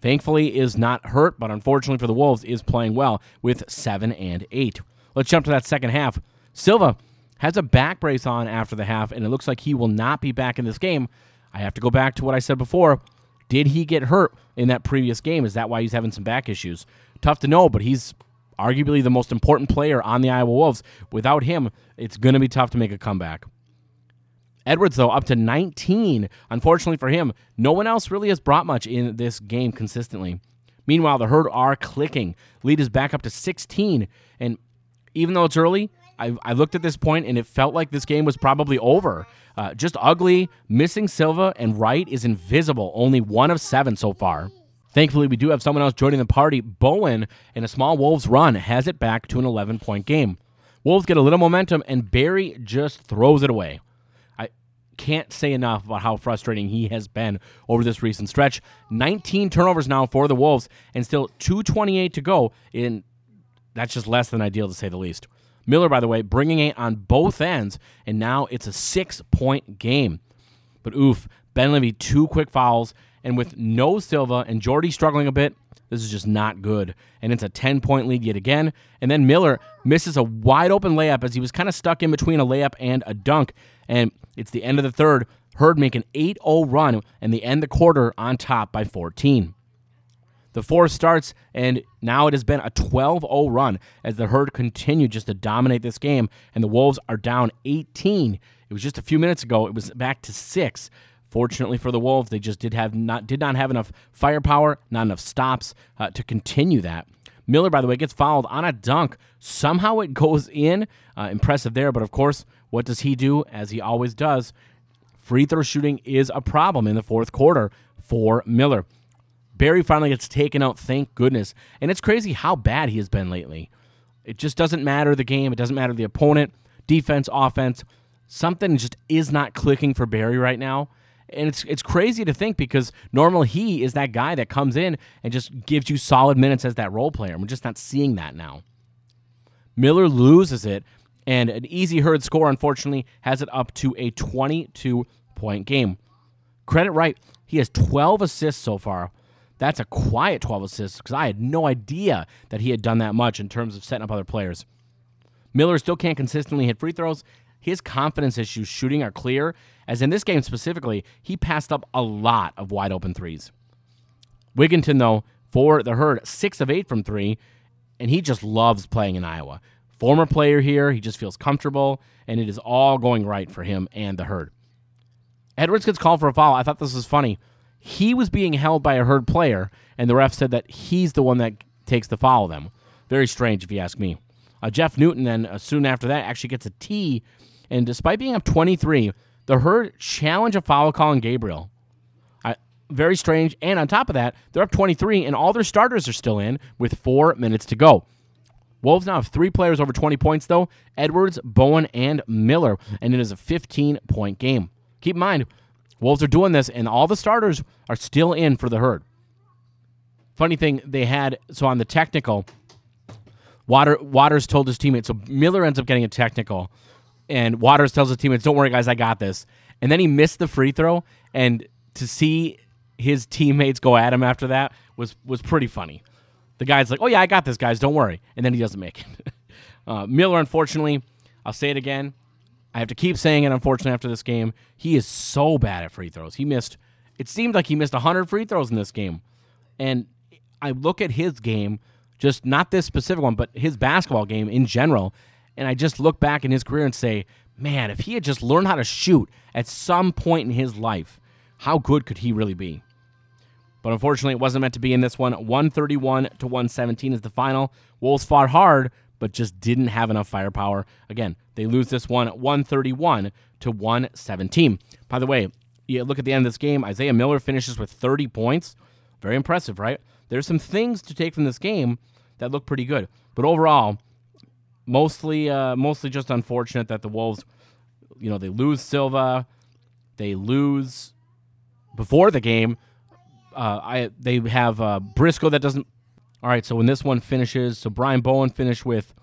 thankfully is not hurt, but unfortunately for the Wolves, is playing well with 7 and 8. Let's jump to that second half. Silva has a back brace on after the half, and it looks like he will not be back in this game. I have to go back to what I said before. Did he get hurt in that previous game? Is that why he's having some back issues? Tough to know, but he's arguably the most important player on the Iowa Wolves. Without him, it's going to be tough to make a comeback. Edwards, though, up to 19. Unfortunately for him, no one else really has brought much in this game consistently. Meanwhile, the herd are clicking. Lead is back up to 16. And even though it's early, I, I looked at this point and it felt like this game was probably over. Uh, just ugly. Missing Silva and Wright is invisible. Only one of seven so far. Thankfully, we do have someone else joining the party. Bowen, in a small Wolves run, has it back to an 11 point game. Wolves get a little momentum, and Barry just throws it away. I can't say enough about how frustrating he has been over this recent stretch. 19 turnovers now for the Wolves, and still 228 to go. In that's just less than ideal to say the least. Miller, by the way, bringing it on both ends, and now it's a six point game. But oof, Benlevy, two quick fouls, and with no Silva and Jordy struggling a bit, this is just not good. And it's a 10 point lead yet again. And then Miller misses a wide open layup as he was kind of stuck in between a layup and a dunk. And it's the end of the third. Herd make an 8 0 run, and they end the quarter on top by 14. The fourth starts, and now it has been a 12 0 run as the Herd continue just to dominate this game, and the Wolves are down 18. It was just a few minutes ago, it was back to six. Fortunately for the Wolves, they just did have not did not have enough firepower, not enough stops uh, to continue that. Miller, by the way, gets fouled on a dunk. Somehow it goes in. Uh, impressive there, but of course, what does he do? As he always does, free throw shooting is a problem in the fourth quarter for Miller. Barry finally gets taken out, thank goodness. And it's crazy how bad he has been lately. It just doesn't matter the game, it doesn't matter the opponent, defense, offense. Something just is not clicking for Barry right now. And it's it's crazy to think because normally he is that guy that comes in and just gives you solid minutes as that role player. We're just not seeing that now. Miller loses it, and an easy herd score, unfortunately, has it up to a 22 point game. Credit right, he has 12 assists so far. That's a quiet 12 assists because I had no idea that he had done that much in terms of setting up other players. Miller still can't consistently hit free throws. His confidence issues shooting are clear, as in this game specifically, he passed up a lot of wide open threes. Wigginton, though, for the Herd, six of eight from three, and he just loves playing in Iowa. Former player here, he just feels comfortable, and it is all going right for him and the Herd. Edwards gets called for a foul. I thought this was funny. He was being held by a Herd player, and the ref said that he's the one that takes the foul them. Very strange, if you ask me. Uh, Jeff Newton then uh, soon after that actually gets a T, and despite being up 23, the Herd challenge a foul call on Gabriel. Very strange. And on top of that, they're up 23, and all their starters are still in with four minutes to go. Wolves now have three players over 20 points, though Edwards, Bowen, and Miller, and it is a 15 point game. Keep in mind, Wolves are doing this, and all the starters are still in for the herd. Funny thing, they had so on the technical, Water Waters told his teammates. So Miller ends up getting a technical, and Waters tells his teammates, "Don't worry, guys, I got this." And then he missed the free throw, and to see his teammates go at him after that was was pretty funny. The guy's like, "Oh yeah, I got this, guys. Don't worry," and then he doesn't make it. uh, Miller, unfortunately, I'll say it again. I have to keep saying it, unfortunately, after this game. He is so bad at free throws. He missed, it seemed like he missed 100 free throws in this game. And I look at his game, just not this specific one, but his basketball game in general, and I just look back in his career and say, man, if he had just learned how to shoot at some point in his life, how good could he really be? But unfortunately, it wasn't meant to be in this one. 131 to 117 is the final. Wolves fought hard, but just didn't have enough firepower. Again, they lose this one 131 to 117. By the way, you look at the end of this game, Isaiah Miller finishes with 30 points. Very impressive, right? There's some things to take from this game that look pretty good. But overall, mostly uh, mostly just unfortunate that the Wolves, you know, they lose Silva, they lose before the game. Uh, I they have uh, Briscoe that doesn't all right, so when this one finishes, so Brian Bowen finished with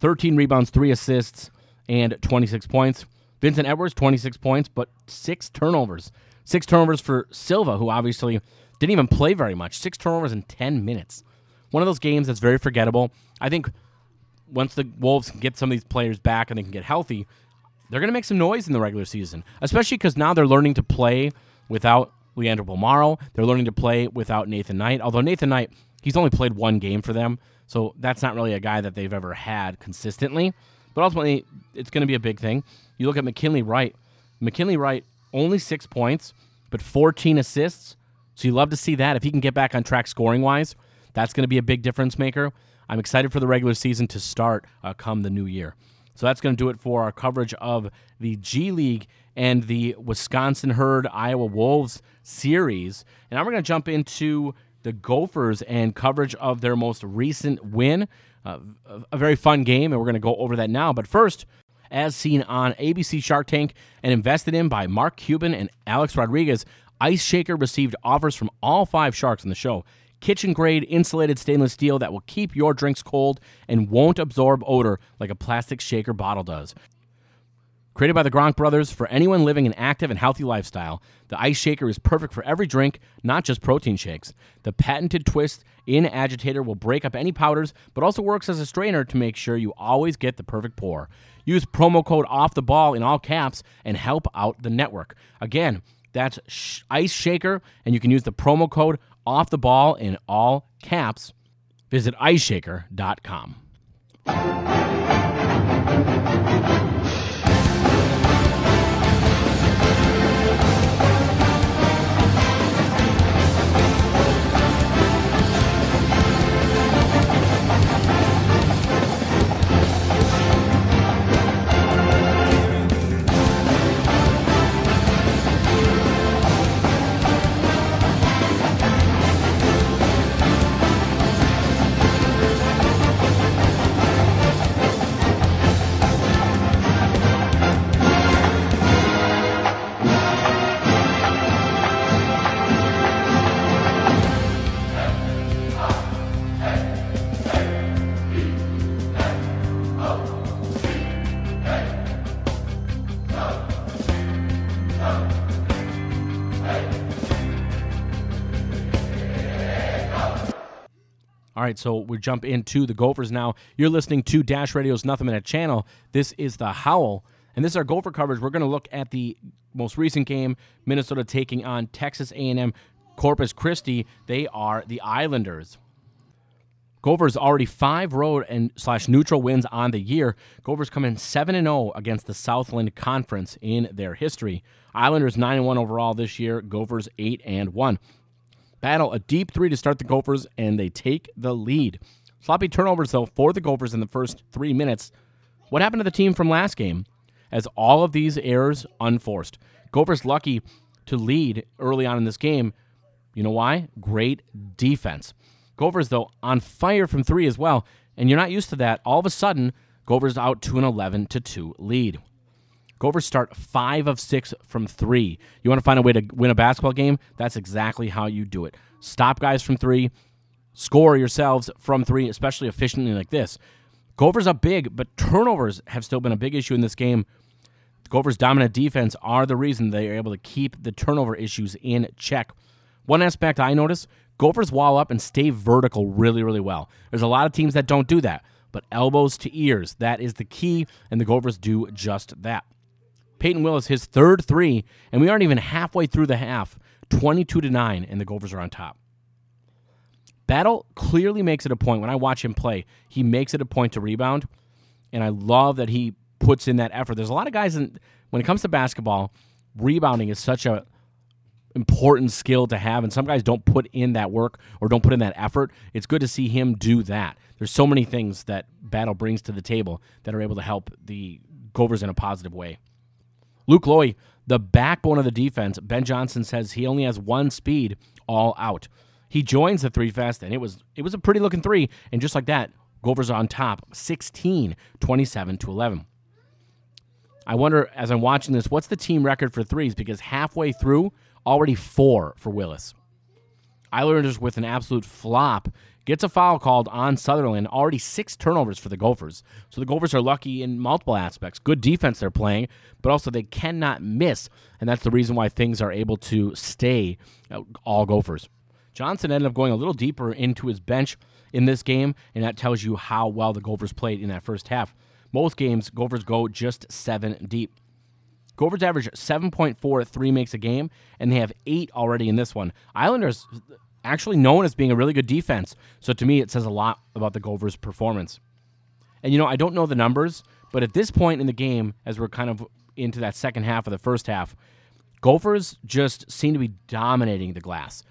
13 rebounds, 3 assists, and 26 points. Vincent Edwards, 26 points, but six turnovers. Six turnovers for Silva, who obviously didn't even play very much. Six turnovers in 10 minutes. One of those games that's very forgettable. I think once the Wolves get some of these players back and they can get healthy, they're going to make some noise in the regular season, especially because now they're learning to play without Leandro Bolmaro. They're learning to play without Nathan Knight, although Nathan Knight, he's only played one game for them, so that's not really a guy that they've ever had consistently. But ultimately, it's going to be a big thing. You look at McKinley Wright. McKinley Wright, only six points, but 14 assists. So you love to see that. If he can get back on track scoring wise, that's going to be a big difference maker. I'm excited for the regular season to start uh, come the new year. So that's going to do it for our coverage of the G League and the Wisconsin Herd Iowa Wolves series. And now we're going to jump into the Gophers and coverage of their most recent win. Uh, a very fun game, and we're going to go over that now. But first, as seen on ABC Shark Tank and invested in by Mark Cuban and Alex Rodriguez, Ice Shaker received offers from all five sharks in the show. Kitchen grade insulated stainless steel that will keep your drinks cold and won't absorb odor like a plastic shaker bottle does. Created by the Gronk brothers for anyone living an active and healthy lifestyle, the Ice Shaker is perfect for every drink, not just protein shakes. The patented twist in agitator will break up any powders, but also works as a strainer to make sure you always get the perfect pour. Use promo code off the ball in all caps and help out the network. Again, that's sh- Ice Shaker, and you can use the promo code off the ball in all caps. Visit iceshaker.com. All right, so we jump into the Gophers now. You're listening to Dash Radio's Nothing But Net channel. This is the Howl, and this is our Gopher coverage. We're going to look at the most recent game, Minnesota taking on Texas A&M Corpus Christi. They are the Islanders. Gophers already five road and slash neutral wins on the year. Gophers come in seven and zero against the Southland Conference in their history. Islanders nine and one overall this year. Gophers eight and one battle a deep three to start the Gophers, and they take the lead. Sloppy turnovers, though, for the Gophers in the first three minutes. What happened to the team from last game? As all of these errors unforced. Gophers lucky to lead early on in this game. You know why? Great defense. Gophers, though, on fire from three as well. And you're not used to that. All of a sudden, Gophers out to an 11 to 2 lead. Gophers start five of six from three. You want to find a way to win a basketball game? That's exactly how you do it. Stop guys from three, score yourselves from three, especially efficiently like this. Gophers up big, but turnovers have still been a big issue in this game. The Gophers' dominant defense are the reason they are able to keep the turnover issues in check. One aspect I notice Gophers wall up and stay vertical really, really well. There's a lot of teams that don't do that, but elbows to ears, that is the key, and the Gophers do just that. Payton Willis his third three, and we aren't even halfway through the half. 22 to 9, and the Gophers are on top. Battle clearly makes it a point. When I watch him play, he makes it a point to rebound, and I love that he puts in that effort. There's a lot of guys in, when it comes to basketball, rebounding is such a important skill to have, and some guys don't put in that work or don't put in that effort. It's good to see him do that. There's so many things that Battle brings to the table that are able to help the Gophers in a positive way. Luke Loewe, the backbone of the defense, Ben Johnson says he only has one speed all out. He joins the three fest, and it was it was a pretty looking three. And just like that, Gophers on top 16, 27 to 11. I wonder as I'm watching this, what's the team record for threes? Because halfway through, already four for Willis. Islanders with an absolute flop gets a foul called on Sutherland. Already six turnovers for the Gophers. So the Gophers are lucky in multiple aspects. Good defense they're playing, but also they cannot miss. And that's the reason why things are able to stay uh, all Gophers. Johnson ended up going a little deeper into his bench in this game, and that tells you how well the Gophers played in that first half. Most games, Gophers go just seven deep. Gophers average 7.4 three makes a game, and they have eight already in this one. Islanders actually known as being a really good defense. So to me, it says a lot about the Gophers' performance. And you know, I don't know the numbers, but at this point in the game, as we're kind of into that second half of the first half, Gophers just seem to be dominating the glass.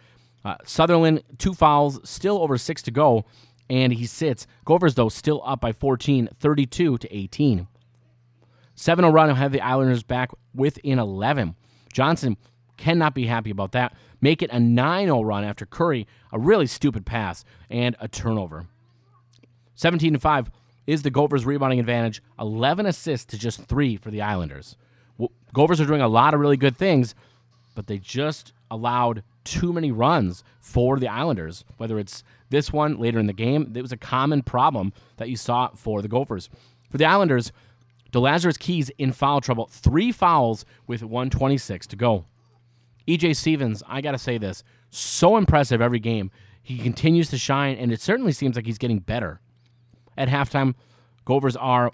Uh, Sutherland, two fouls, still over six to go, and he sits. Gophers, though, still up by 14, 32 to 18. 7 0 run will have the Islanders back within 11. Johnson cannot be happy about that. Make it a 9 0 run after Curry, a really stupid pass, and a turnover. 17 5 is the Gophers' rebounding advantage, 11 assists to just three for the Islanders. Gophers are doing a lot of really good things, but they just allowed too many runs for the Islanders, whether it's this one later in the game. It was a common problem that you saw for the Gophers. For the Islanders, De'Lazarus Keys in foul trouble, three fouls with 126 to go. EJ Stephens, I got to say this, so impressive every game. He continues to shine, and it certainly seems like he's getting better. At halftime, Gophers are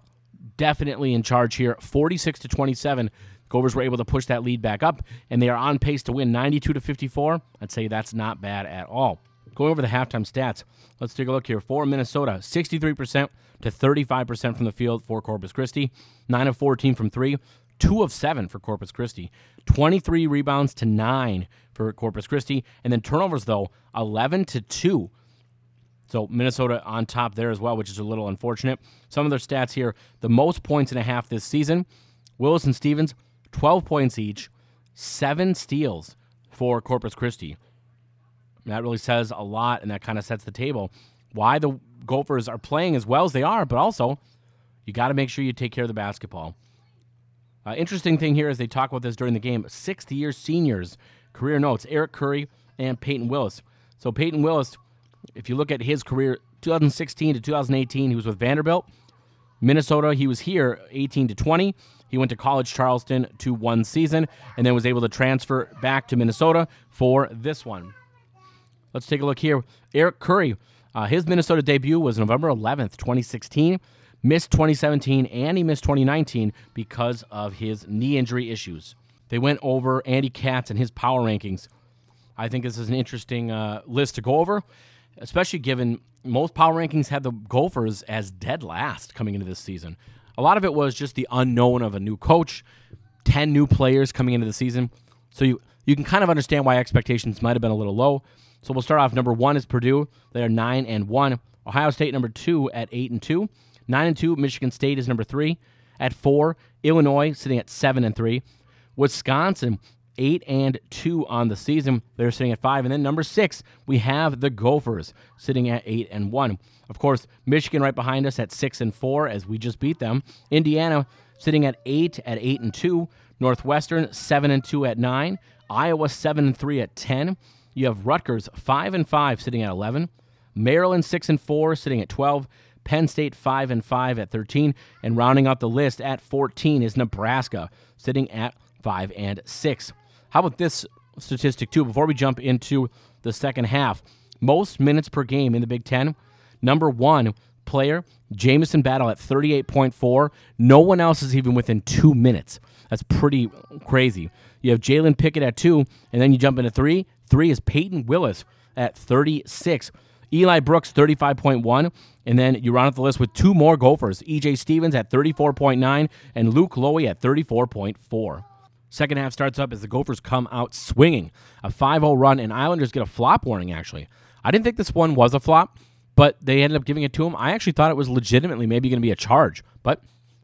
definitely in charge here, 46 to 27. Gophers were able to push that lead back up, and they are on pace to win 92 to 54. I'd say that's not bad at all. Going over the halftime stats, let's take a look here. For Minnesota, 63% to 35% from the field for Corpus Christi, 9 of 14 from 3, 2 of 7 for Corpus Christi, 23 rebounds to 9 for Corpus Christi, and then turnovers, though, 11 to 2. So Minnesota on top there as well, which is a little unfortunate. Some of their stats here the most points and a half this season. Willis and Stephens, 12 points each, seven steals for Corpus Christi. That really says a lot, and that kind of sets the table. Why the Gophers are playing as well as they are, but also you got to make sure you take care of the basketball. Uh, interesting thing here is they talk about this during the game. Sixth year seniors, career notes Eric Curry and Payton Willis. So, Payton Willis, if you look at his career, 2016 to 2018, he was with Vanderbilt. Minnesota, he was here 18 to 20. He went to College Charleston to one season and then was able to transfer back to Minnesota for this one. Let's take a look here. Eric Curry, uh, his Minnesota debut was November 11th, 2016. Missed 2017 and he missed 2019 because of his knee injury issues. They went over Andy Katz and his power rankings. I think this is an interesting uh, list to go over, especially given most power rankings had the Gophers as dead last coming into this season. A lot of it was just the unknown of a new coach, 10 new players coming into the season. So you, you can kind of understand why expectations might have been a little low. So we'll start off. Number one is Purdue. They are nine and one. Ohio State number two at eight and two. Nine and two. Michigan State is number three at four. Illinois sitting at seven and three. Wisconsin eight and two on the season. They're sitting at five. And then number six, we have the Gophers sitting at eight and one. Of course, Michigan right behind us at six and four as we just beat them. Indiana sitting at eight at eight and two. Northwestern seven and two at nine. Iowa seven and three at ten. You have Rutgers five and five sitting at eleven. Maryland six and four sitting at twelve. Penn State 5 and 5 at 13 and rounding out the list at 14 is Nebraska sitting at 5 and 6. How about this statistic, too, before we jump into the second half? Most minutes per game in the Big Ten. Number one player, Jamison Battle at 38.4. No one else is even within two minutes. That's pretty crazy. You have Jalen Pickett at two, and then you jump into three. Three is Payton Willis at 36. Eli Brooks, 35.1. And then you round out the list with two more Gophers EJ Stephens at 34.9 and Luke Loewe at 34.4. Second half starts up as the Gophers come out swinging. A 5 0 run, and Islanders get a flop warning, actually. I didn't think this one was a flop, but they ended up giving it to him. I actually thought it was legitimately maybe going to be a charge, but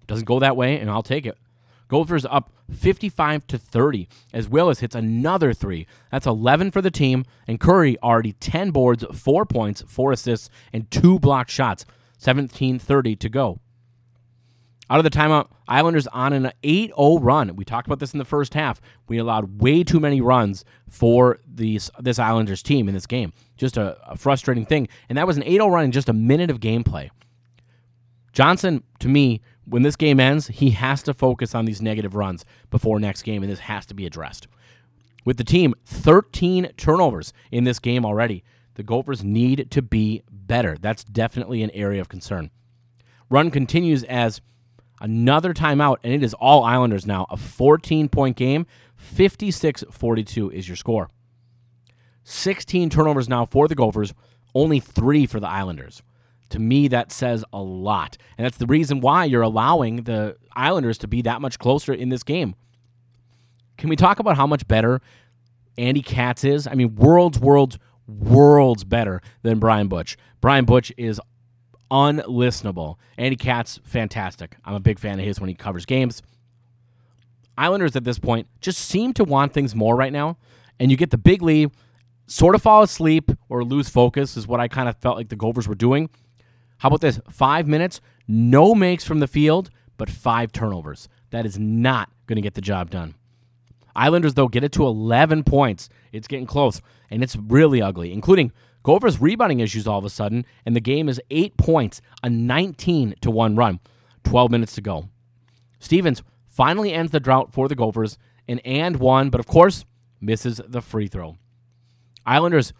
doesn't go that way, and I'll take it. Gophers up 55 to 30 as Willis hits another three. That's 11 for the team, and Curry already 10 boards, 4 points, 4 assists, and 2 blocked shots. 17 30 to go. Out of the timeout, Islanders on an 8 0 run. We talked about this in the first half. We allowed way too many runs for these, this Islanders team in this game. Just a, a frustrating thing. And that was an 8 0 run in just a minute of gameplay. Johnson, to me, when this game ends, he has to focus on these negative runs before next game, and this has to be addressed. With the team, 13 turnovers in this game already. The Gophers need to be better. That's definitely an area of concern. Run continues as Another timeout, and it is all Islanders now. A 14 point game, 56 42 is your score. 16 turnovers now for the Gophers, only three for the Islanders. To me, that says a lot. And that's the reason why you're allowing the Islanders to be that much closer in this game. Can we talk about how much better Andy Katz is? I mean, worlds, worlds, worlds better than Brian Butch. Brian Butch is unlistenable. Andy Katz, fantastic. I'm a big fan of his when he covers games. Islanders at this point just seem to want things more right now. And you get the big lead, sort of fall asleep or lose focus, is what I kind of felt like the Gophers were doing. How about this? Five minutes, no makes from the field, but five turnovers. That is not going to get the job done. Islanders, though, get it to 11 points. It's getting close, and it's really ugly, including Gophers rebounding issues all of a sudden, and the game is eight points, a 19 to 1 run. 12 minutes to go. Stephens finally ends the drought for the Gophers, an and one, but of course, misses the free throw. Islanders,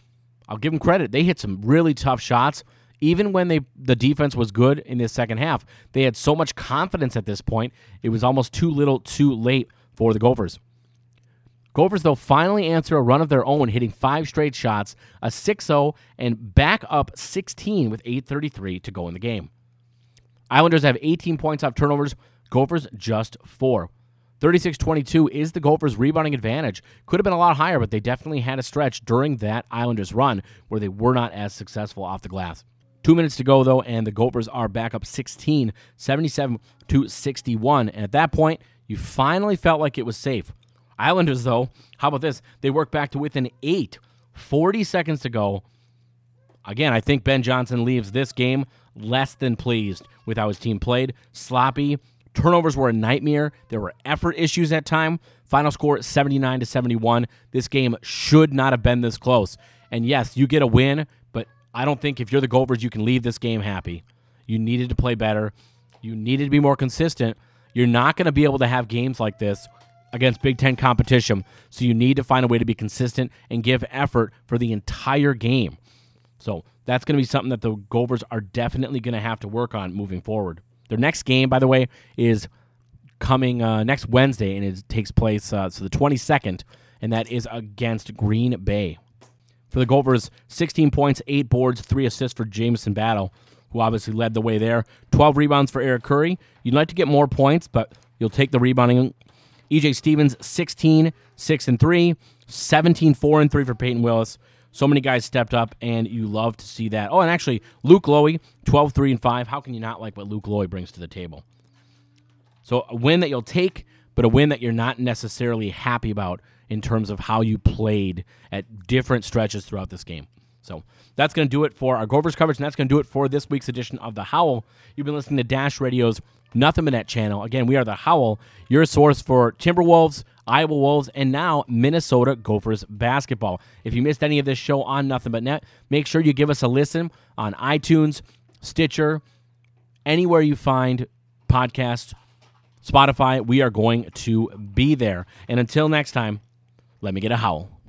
I'll give them credit. They hit some really tough shots even when they the defense was good in the second half, they had so much confidence at this point, it was almost too little, too late for the Gophers. Gophers, though, finally answer a run of their own, hitting five straight shots, a 6 0, and back up 16 with 8.33 to go in the game. Islanders have 18 points off turnovers, Gophers just four. 36 22 is the Gophers' rebounding advantage. Could have been a lot higher, but they definitely had a stretch during that Islanders run where they were not as successful off the glass. Two minutes to go, though, and the Gophers are back up 16, 77 to 61. And at that point, you finally felt like it was safe. Islanders, though, how about this? They work back to within eight, 40 seconds to go. Again, I think Ben Johnson leaves this game less than pleased with how his team played. Sloppy. Turnovers were a nightmare. There were effort issues at time. Final score 79 to 71. This game should not have been this close. And yes, you get a win, I don't think if you're the Gophers, you can leave this game happy. You needed to play better. You needed to be more consistent. You're not going to be able to have games like this against Big Ten competition. So you need to find a way to be consistent and give effort for the entire game. So that's going to be something that the Gophers are definitely going to have to work on moving forward. Their next game, by the way, is coming uh, next Wednesday, and it takes place uh, so the 22nd, and that is against Green Bay. For the Gophers, 16 points, 8 boards, 3 assists for Jamison Battle, who obviously led the way there. 12 rebounds for Eric Curry. You'd like to get more points, but you'll take the rebounding. EJ Stephens, 16, 6 and 3, 17, 4 and 3 for Payton Willis. So many guys stepped up, and you love to see that. Oh, and actually, Luke Loewe, 12, 3 and 5. How can you not like what Luke Loewe brings to the table? So a win that you'll take, but a win that you're not necessarily happy about in terms of how you played at different stretches throughout this game. So that's going to do it for our Gophers coverage, and that's going to do it for this week's edition of The Howl. You've been listening to Dash Radio's Nothing But Net channel. Again, we are The Howl, your source for Timberwolves, Iowa Wolves, and now Minnesota Gophers basketball. If you missed any of this show on Nothing But Net, make sure you give us a listen on iTunes, Stitcher, anywhere you find podcasts, Spotify. We are going to be there. And until next time, let me get a howl.